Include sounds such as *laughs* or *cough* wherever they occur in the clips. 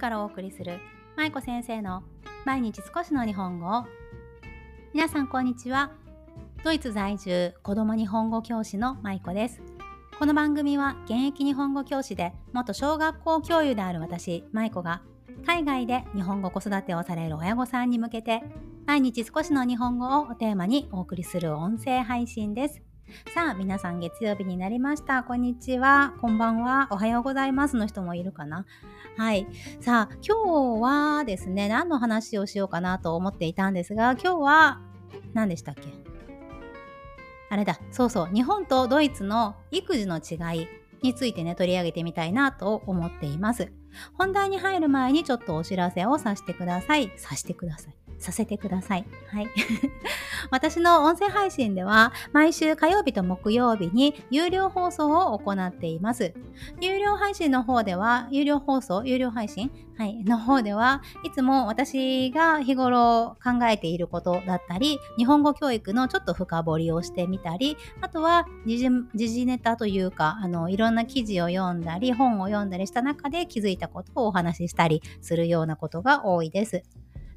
からお送りする舞子先生の毎日少しの日本語皆さんこんにちは。ドイツ在住子供日本語教師の舞子です。この番組は現役日本語教師で元小学校教諭である私舞子が海外で日本語子育てをされる親御さんに向けて毎日少しの日本語をテーマにお送りする音声配信です。さあ、皆さん月曜日になりました。こんにちは。こんばんは。おはようございますの人もいるかなはい。さあ、今日はですね、何の話をしようかなと思っていたんですが、今日は何でしたっけ？あれだ。そうそう。日本とドイツの育児の違いについてね、取り上げてみたいなと思っています。本題に入る前にちょっとお知らせをさせてください。させてください。させてください。はい。*laughs* 私の音声配信では毎週火曜日と木曜日に有料放送を行っています。有料配信の方では、有料放送、有料配信はい、の方ではいつも私が日頃考えていることだったり、日本語教育のちょっと深掘りをしてみたり、あとは時事ネタというか、あの、いろんな記事を読んだり、本を読んだりした中で気づいたことをお話ししたりするようなことが多いです。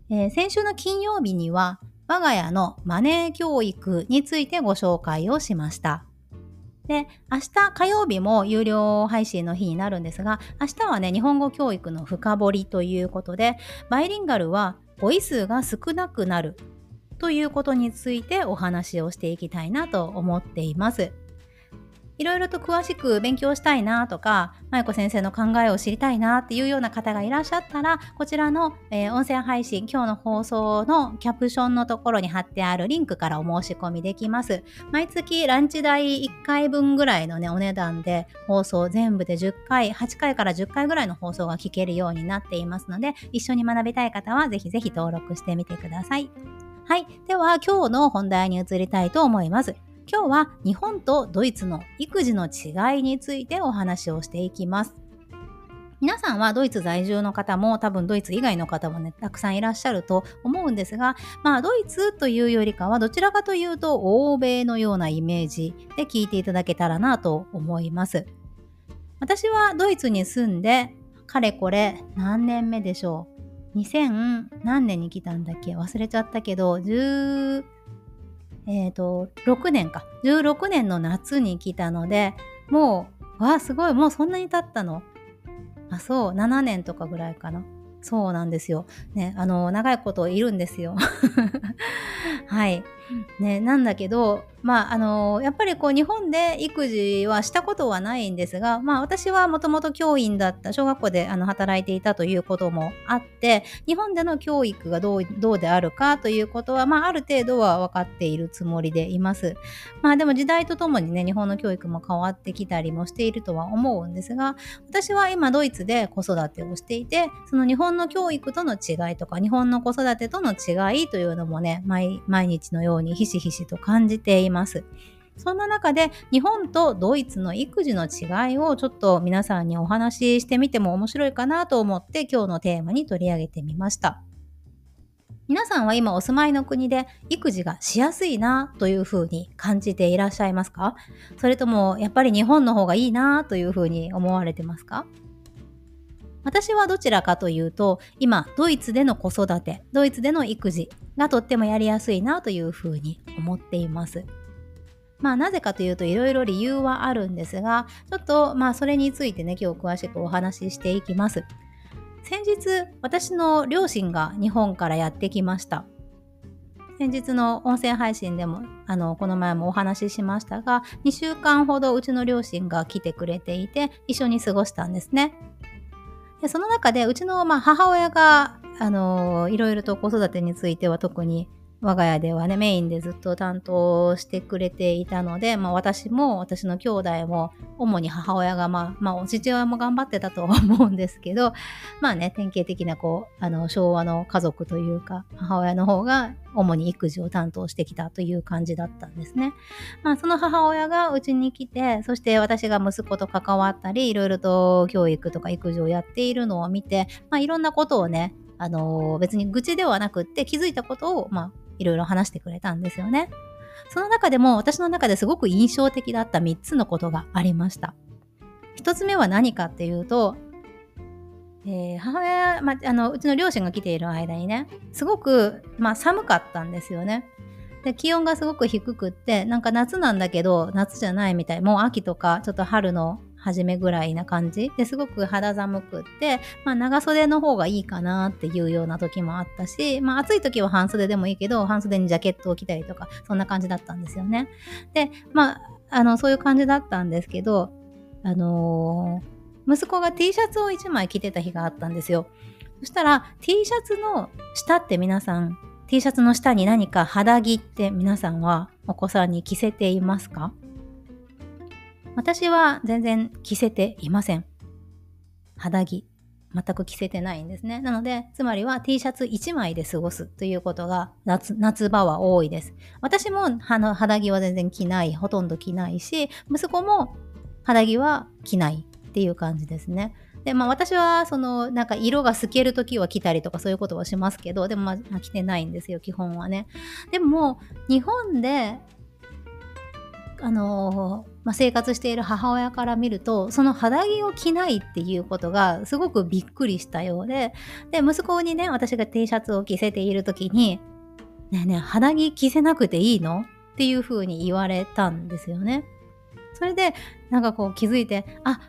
えー、先週の金曜日には我が家のマネー教育についてご紹介をしました。で、明日火曜日も有料配信の日になるんですが、明日はね、日本語教育の深掘りということで、バイリンガルは語彙数が少なくなるということについてお話をしていきたいなと思っています。いろいろと詳しく勉強したいなとか、舞子先生の考えを知りたいなっていうような方がいらっしゃったら、こちらの、えー、音声配信、今日の放送のキャプションのところに貼ってあるリンクからお申し込みできます。毎月ランチ代1回分ぐらいのね、お値段で放送全部で10回、8回から10回ぐらいの放送が聞けるようになっていますので、一緒に学びたい方はぜひぜひ登録してみてください。はい。では、今日の本題に移りたいと思います。今日は日本とドイツの育児の違いについてお話をしていきます。皆さんはドイツ在住の方も多分ドイツ以外の方もね、たくさんいらっしゃると思うんですが、まあドイツというよりかはどちらかというと欧米のようなイメージで聞いていただけたらなと思います。私はドイツに住んで、かれこれ何年目でしょう？2000何年に来たんだっけ？忘れちゃったけど、10、えっ、ー、と、6年か。16年の夏に来たので、もう、わあ、すごい、もうそんなに経ったの？あ、そう、7年とかぐらいかな。そうなんですよ。ね、あの、長いこといるんですよ。*laughs* はい。ね、なんだけど、まあ、あのやっぱりこう日本で育児はしたことはないんですが、まあ私はもともと教員だった、小学校であの働いていたということもあって、日本での教育がどうどうであるかということは、まあある程度は分かっているつもりでいます。まあでも時代とともにね、日本の教育も変わってきたりもしているとは思うんですが、私は今ドイツで子育てをしていて、その日本の教育との違いとか、日本の子育てとの違いというのもね、毎日のようようにひしひしと感じています。そんな中で日本とドイツの育児の違いをちょっと皆さんにお話ししてみても面白いかなと思って今日のテーマに取り上げてみました。皆さんは今お住まいの国で育児がしやすいなというふうに感じていらっしゃいますか？それともやっぱり日本の方がいいなというふうに思われてますか？私はどちらかというと今ドイツでの子育てドイツでの育児がとってもやりやすいなというふうに思っています。まあなぜかというといろいろ理由はあるんですがちょっとまあそれについてね今日詳しくお話ししていきます。先日私の両親が日本からやってきました。先日の音声配信でもあのこの前もお話ししましたが2週間ほどうちの両親が来てくれていて一緒に過ごしたんですね。でその中でうちの、まあ、母親が、あのいろいろと子育てについては特に我が家ではね、メインでずっと担当してくれていたので、まあ私も私の兄弟も、主に母親が、まあ、まあお父親も頑張ってたと思うんですけど、まあね、典型的なこう、あの、昭和の家族というか、母親の方が主に育児を担当してきたという感じだったんですね。まあその母親がうちに来て、そして私が息子と関わったり、いろいろと教育とか育児をやっているのを見て、まあいろんなことをね、あの、別に愚痴ではなくって気づいたことを、まあ、いろいろ話してくれたんですよね。その中でも私の中ですごく印象的だった3つのことがありました。1つ目は何かっていうと、えー、母親、まあのうちの両親が来ている間にねすごく、まあ、寒かったんですよね。で気温がすごく低くってなんか夏なんだけど夏じゃないみたいもう秋とかちょっと春の初めぐらいな感じ？ですごく肌寒くって、まあ、長袖の方がいいかなっていうような時もあったし、まあ、暑い時は半袖でもいいけど半袖にジャケットを着たりとかそんな感じだったんですよね。でまああのそういう感じだったんですけどあのー、息子が T シャツを1枚着てた日があったんですよ。そしたら T シャツの下って皆さん T シャツの下に何か肌着って皆さんはお子さんに着せていますか？私は全然着せていません。肌着。全く着せてないんですね。なので、つまりは T シャツ1枚で過ごすということが夏夏場は多いです。私も肌着は全然着ない、ほとんど着ないし、息子も肌着は着ないっていう感じですね。で、まあ私はそのなんか色が透けるときは着たりとかそういうことはしますけど、でもまあ着てないんですよ、基本はね。でも日本であのまあ、生活している母親から見るとその肌着を着ないっていうことがすごくびっくりしたようでで息子にね私が T シャツを着せている時に「ねえねえ肌着着せなくていいの?」っていうふうに言われたんですよね。それでなんかこう気づいてあ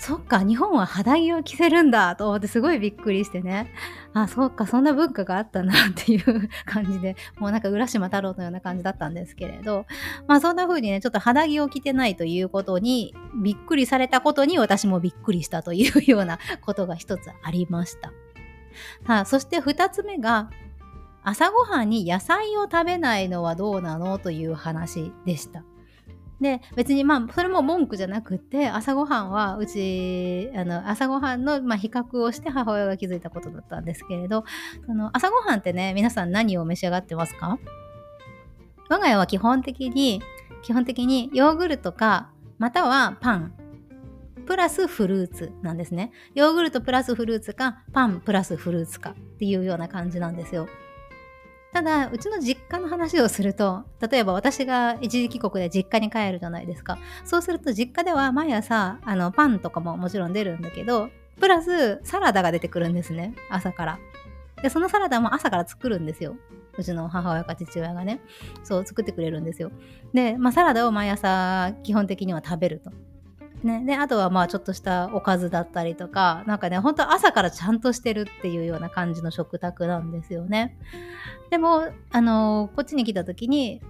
そっか日本は肌着を着せるんだと思ってすごいびっくりしてねあそっかそんな文化があったなっていう *laughs* 感じでもうなんか浦島太郎のような感じだったんですけれどまあそんな風にねちょっと肌着を着てないということにびっくりされたことに私もびっくりしたというようなことが一つありました。はあ、そして二つ目が朝ごはんに野菜を食べないのはどうなのという話でした。で別にまあそれも文句じゃなくて朝ごはんはうちあの朝ごはんの、まあ、比較をして母親が気づいたことだったんですけれどその朝ごはんってね皆さん何を召し上がってますか？我が家は基本的に基本的にヨーグルトかまたはパンプラスフルーツなんですね。ヨーグルトプラスフルーツかパンプラスフルーツかっていうような感じなんですよ。ただ、うちの実家の話をすると、例えば私が一時帰国で実家に帰るじゃないですか。そうすると実家では毎朝、あの、パンとかももちろん出るんだけど、プラスサラダが出てくるんですね。朝から。で、そのサラダも朝から作るんですよ。うちの母親か父親がね。そう、作ってくれるんですよ。で、まあ、サラダを毎朝基本的には食べると。ね、であとはまあちょっとしたおかずだったりとかなんかねほんと朝からちゃんとしてるっていうような感じの食卓なんですよね。でもあのこっちに来た時に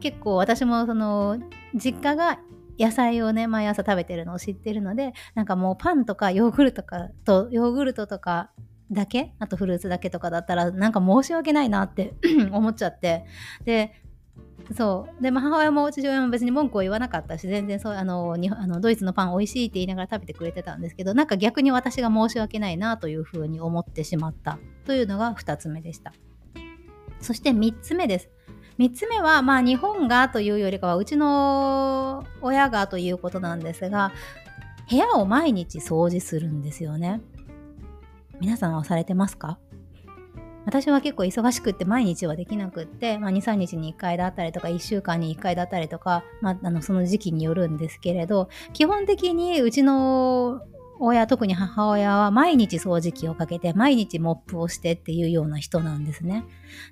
結構私もその実家が野菜をね毎朝食べてるのを知ってるのでなんかもうパンとかヨーグルトとかとヨーグルトとかだけあとフルーツだけとかだったらなんか申し訳ないなって *coughs* 思っちゃって。でそう。で、まあ、母親も父親も別に文句を言わなかったし全然そうあのにあのドイツのパン美味しいって言いながら食べてくれてたんですけどなんか逆に私が申し訳ないなというふうに思ってしまった。というのが2つ目でした。そして3つ目です。3つ目はまあ日本がというよりかはうちの親がということなんですが部屋を毎日掃除するんですよね。皆さんはされてますか？私は結構忙しくって毎日はできなくって、まあ、2、3日に1回だったりとか、1週間に1回だったりとか、まあ、あのその時期によるんですけれど、基本的にうちの親、特に母親は毎日掃除機をかけて、毎日モップをしてっていうような人なんですね。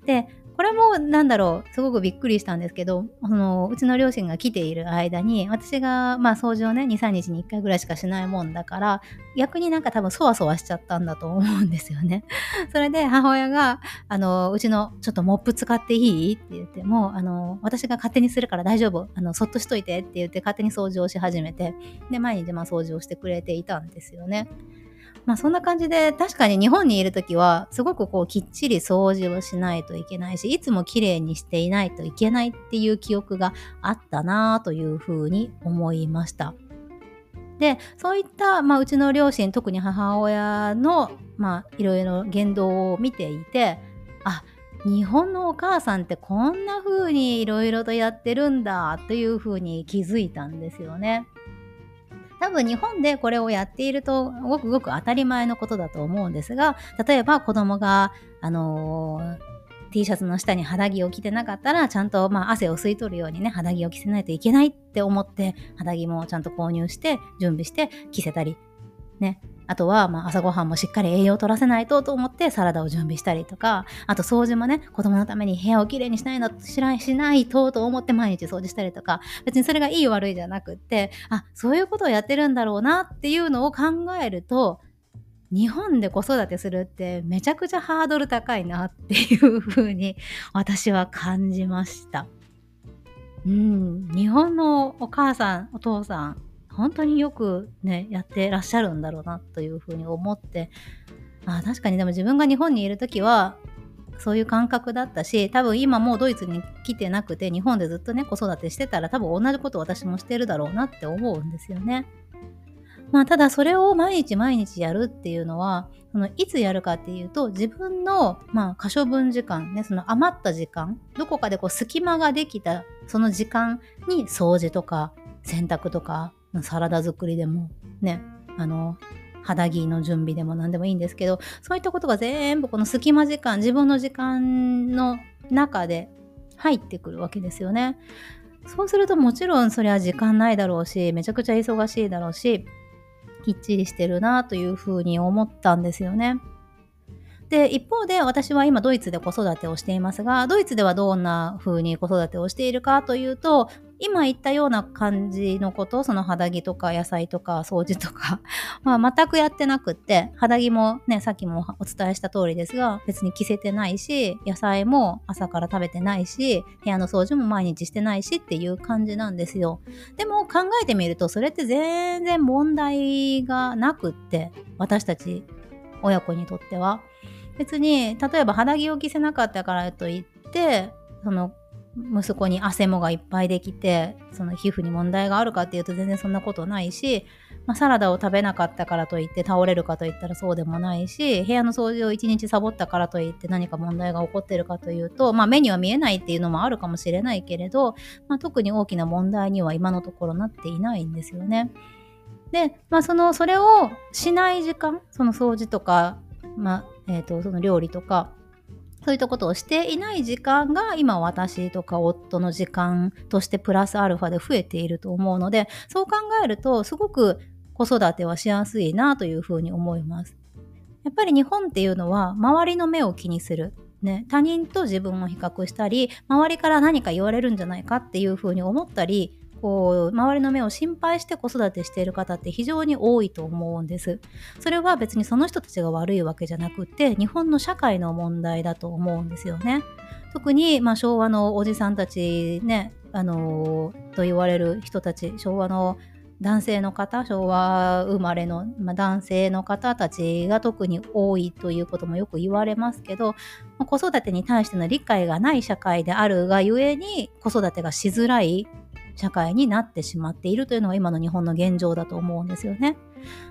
で、これもなんだろうすごくびっくりしたんですけどそのうちの両親が来ている間に私がまあ掃除をね23日に1回ぐらいしかしないもんだから逆になんか多分そわそわしちゃったんだと思うんですよね。*laughs* それで母親があのうちのちょっとモップ使っていい？って言ってもあの私が勝手にするから大丈夫あのそっとしといてって言って勝手に掃除をし始めてで毎日まあ掃除をしてくれていたんですよね。まあそんな感じで確かに日本にいる時はすごくこうきっちり掃除をしないといけないしいつもきれいにしていないといけないっていう記憶があったなというふうに思いました。でそういった、まあ、うちの両親特に母親の、まあ、いろいろ言動を見ていてあ日本のお母さんってこんな風にいろいろとやってるんだという風に気づいたんですよね。多分日本でこれをやっているとごくごく当たり前のことだと思うんですが例えば子供があのー T シャツの下に肌着を着てなかったらちゃんとまあ汗を吸い取るようにね肌着を着せないといけないって思って肌着もちゃんと購入して準備して着せたりねあとは、まあ、朝ごはんもしっかり栄養を取らせないとと思ってサラダを準備したりとか、あと掃除もね、子供のために部屋をきれいにしないの、しないしないとと思って毎日掃除したりとか、別にそれがいい悪いじゃなくって、あ、そういうことをやってるんだろうなっていうのを考えると、日本で子育てするってめちゃくちゃハードル高いなっていう風に私は感じました。うん、日本のお母さん、お父さん、本当によくね、やってらっしゃるんだろうなというふうに思って、あ確かにでも自分が日本にいる時は、そういう感覚だったし、多分今もうドイツに来てなくて、日本でずっとね、子育てしてたら多分同じこと私もしてるだろうなって思うんですよね。まあ、ただそれを毎日毎日やるっていうのは、そのいつやるかっていうと、自分の、まあ、可処分時間、ね、その余った時間、どこかでこう隙間ができた、その時間に掃除とか、洗濯とか、サラダ作りでも、ね、あの、肌着の準備でも何でもいいんですけど、そういったことが全部この隙間時間、自分の時間の中で入ってくるわけですよね。そうするともちろんそれは時間ないだろうし、めちゃくちゃ忙しいだろうし、きっちりしてるなというふうに思ったんですよね。で、一方で私は今ドイツで子育てをしていますが、ドイツではどんな風に子育てをしているかというと、今言ったような感じのこと、その肌着とか野菜とか掃除とか、*laughs* まあ全くやってなくって、肌着もね、さっきもお伝えした通りですが、別に着せてないし、野菜も朝から食べてないし、部屋の掃除も毎日してないしっていう感じなんですよ。でも考えてみると、それって全然問題がなくって、私たち親子にとっては。別に例えば肌着を着せなかったからといってその息子に汗もがいっぱいできてその皮膚に問題があるかっていうと全然そんなことないし、まあ、サラダを食べなかったからといって倒れるかといったらそうでもないし部屋の掃除を一日サボったからといって何か問題が起こってるかというと、まあ、目には見えないっていうのもあるかもしれないけれど、まあ、特に大きな問題には今のところなっていないんですよね。で、まあ、そのそれをしない時間その掃除とか、まあえーと、その料理とかそういったことをしていない時間が今私とか夫の時間としてプラスアルファで増えていると思うのでそう考えるとすごく子育てはしやすいなというふうに思います。やっぱり日本っていうのは周りの目を気にする。ね、他人と自分を比較したり周りから何か言われるんじゃないかっていうふうに思ったりこう周りの目を心配して子育てしている方って非常に多いと思うんです。それは別にその人たちが悪いわけじゃなくて日本の社会の問題だと思うんですよね。特に、まあ、昭和のおじさんたちね、あのー、と言われる人たち昭和の男性の方昭和生まれの、まあ、男性の方たちが特に多いということもよく言われますけど、まあ、子育てに対しての理解がない社会であるがゆえに子育てがしづらい社会になってしまっているというのが今の日本の現状だと思うんですよね。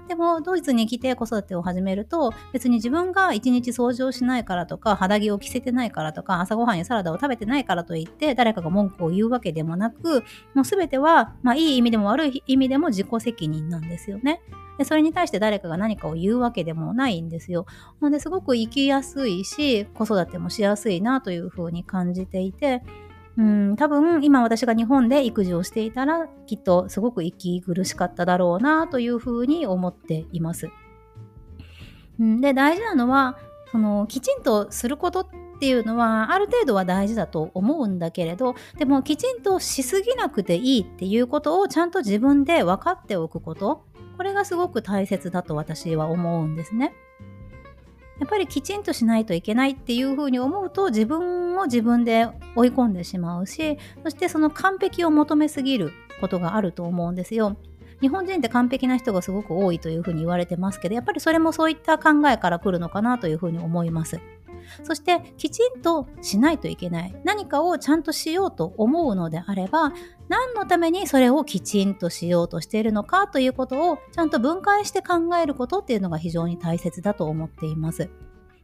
でもドイツに来て子育てを始めると別に自分が一日掃除をしないからとか肌着を着せてないからとか朝ごはんやサラダを食べてないからといって誰かが文句を言うわけでもなくもう全ては、まあ、いい意味でも悪い意味でも自己責任なんですよね。でそれに対して誰かが何かを言うわけでもないんですよ。なのですごく生きやすいし子育てもしやすいなというふうに感じていてうん多分今私が日本で育児をしていたらきっとすごく息苦しかっただろうなというふうに思っています。んで大事なのはそのきちんとすることっていうのはある程度は大事だと思うんだけれどでもきちんとしすぎなくていいっていうことをちゃんと自分で分かっておくことこれがすごく大切だと私は思うんですね。やっぱりきちんとしないといけないっていうふうに思うと自分を自分で追い込んでしまうしそしてその完璧を求めすぎることがあると思うんですよ。日本人って完璧な人がすごく多いというふうに言われてますけどやっぱりそれもそういった考えから来るのかなというふうに思います。そしてきちんとしないといけない何かをちゃんとしようと思うのであれば何のためにそれをきちんとしようとしているのかということをちゃんと分解して考えることっていうのが非常に大切だと思っています。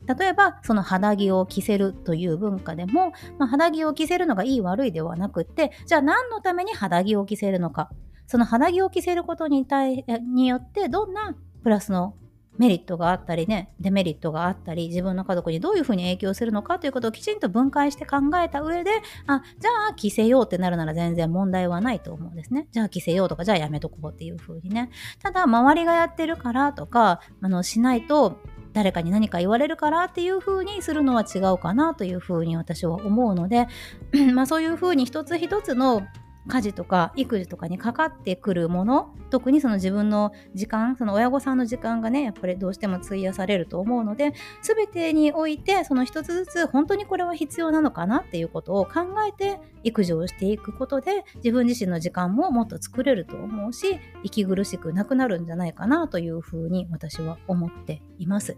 例えばその肌着を着せるという文化でも、まあ、肌着を着せるのがいい悪いではなくってじゃあ何のために肌着を着せるのかその肌着を着せることに対によってどんなプラスのメリットがあったりねデメリットがあったり自分の家族にどういうふうに影響するのかということをきちんと分解して考えた上であじゃあ着せようってなるなら全然問題はないと思うんですね。じゃあ着せようとかじゃあやめとこうっていうふうにね。ただ周りがやってるからとかあのしないと誰かに何か言われるからっていう風にするのは違うかなという風に私は思うので *clears throat* まあそういう風に一つ一つの家事とか育児とかにかかってくるもの特にその自分の時間その親御さんの時間がねやっぱりどうしても費やされると思うので全てにおいてその一つずつ本当にこれは必要なのかなっていうことを考えて育児をしていくことで自分自身の時間ももっと作れると思うし息苦しくなくなるんじゃないかなというふうに私は思っています。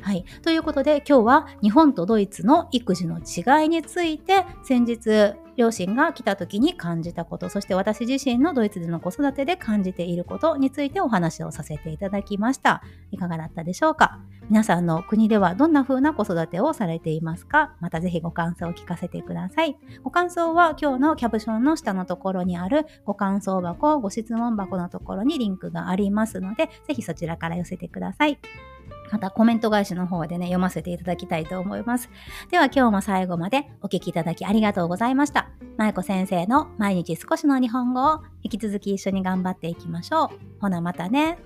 はい。ということで今日は日本とドイツの育児の違いについて先日両親が来た時に感じたこと、そして私自身のドイツでの子育てで感じていることについてお話をさせていただきました。いかがだったでしょうか？皆さんの国ではどんな風な子育てをされていますか？またぜひご感想を聞かせてください。ご感想は今日のキャプションの下のところにあるご感想箱、ご質問箱のところにリンクがありますので、ぜひそちらから寄せてください。またコメント返しの方でね、読ませていただきたいと思います。では今日も最後までお聴きいただきありがとうございました。ま衣こ先生の毎日少しの日本語を引き続き一緒に頑張っていきましょう。ほなまたね。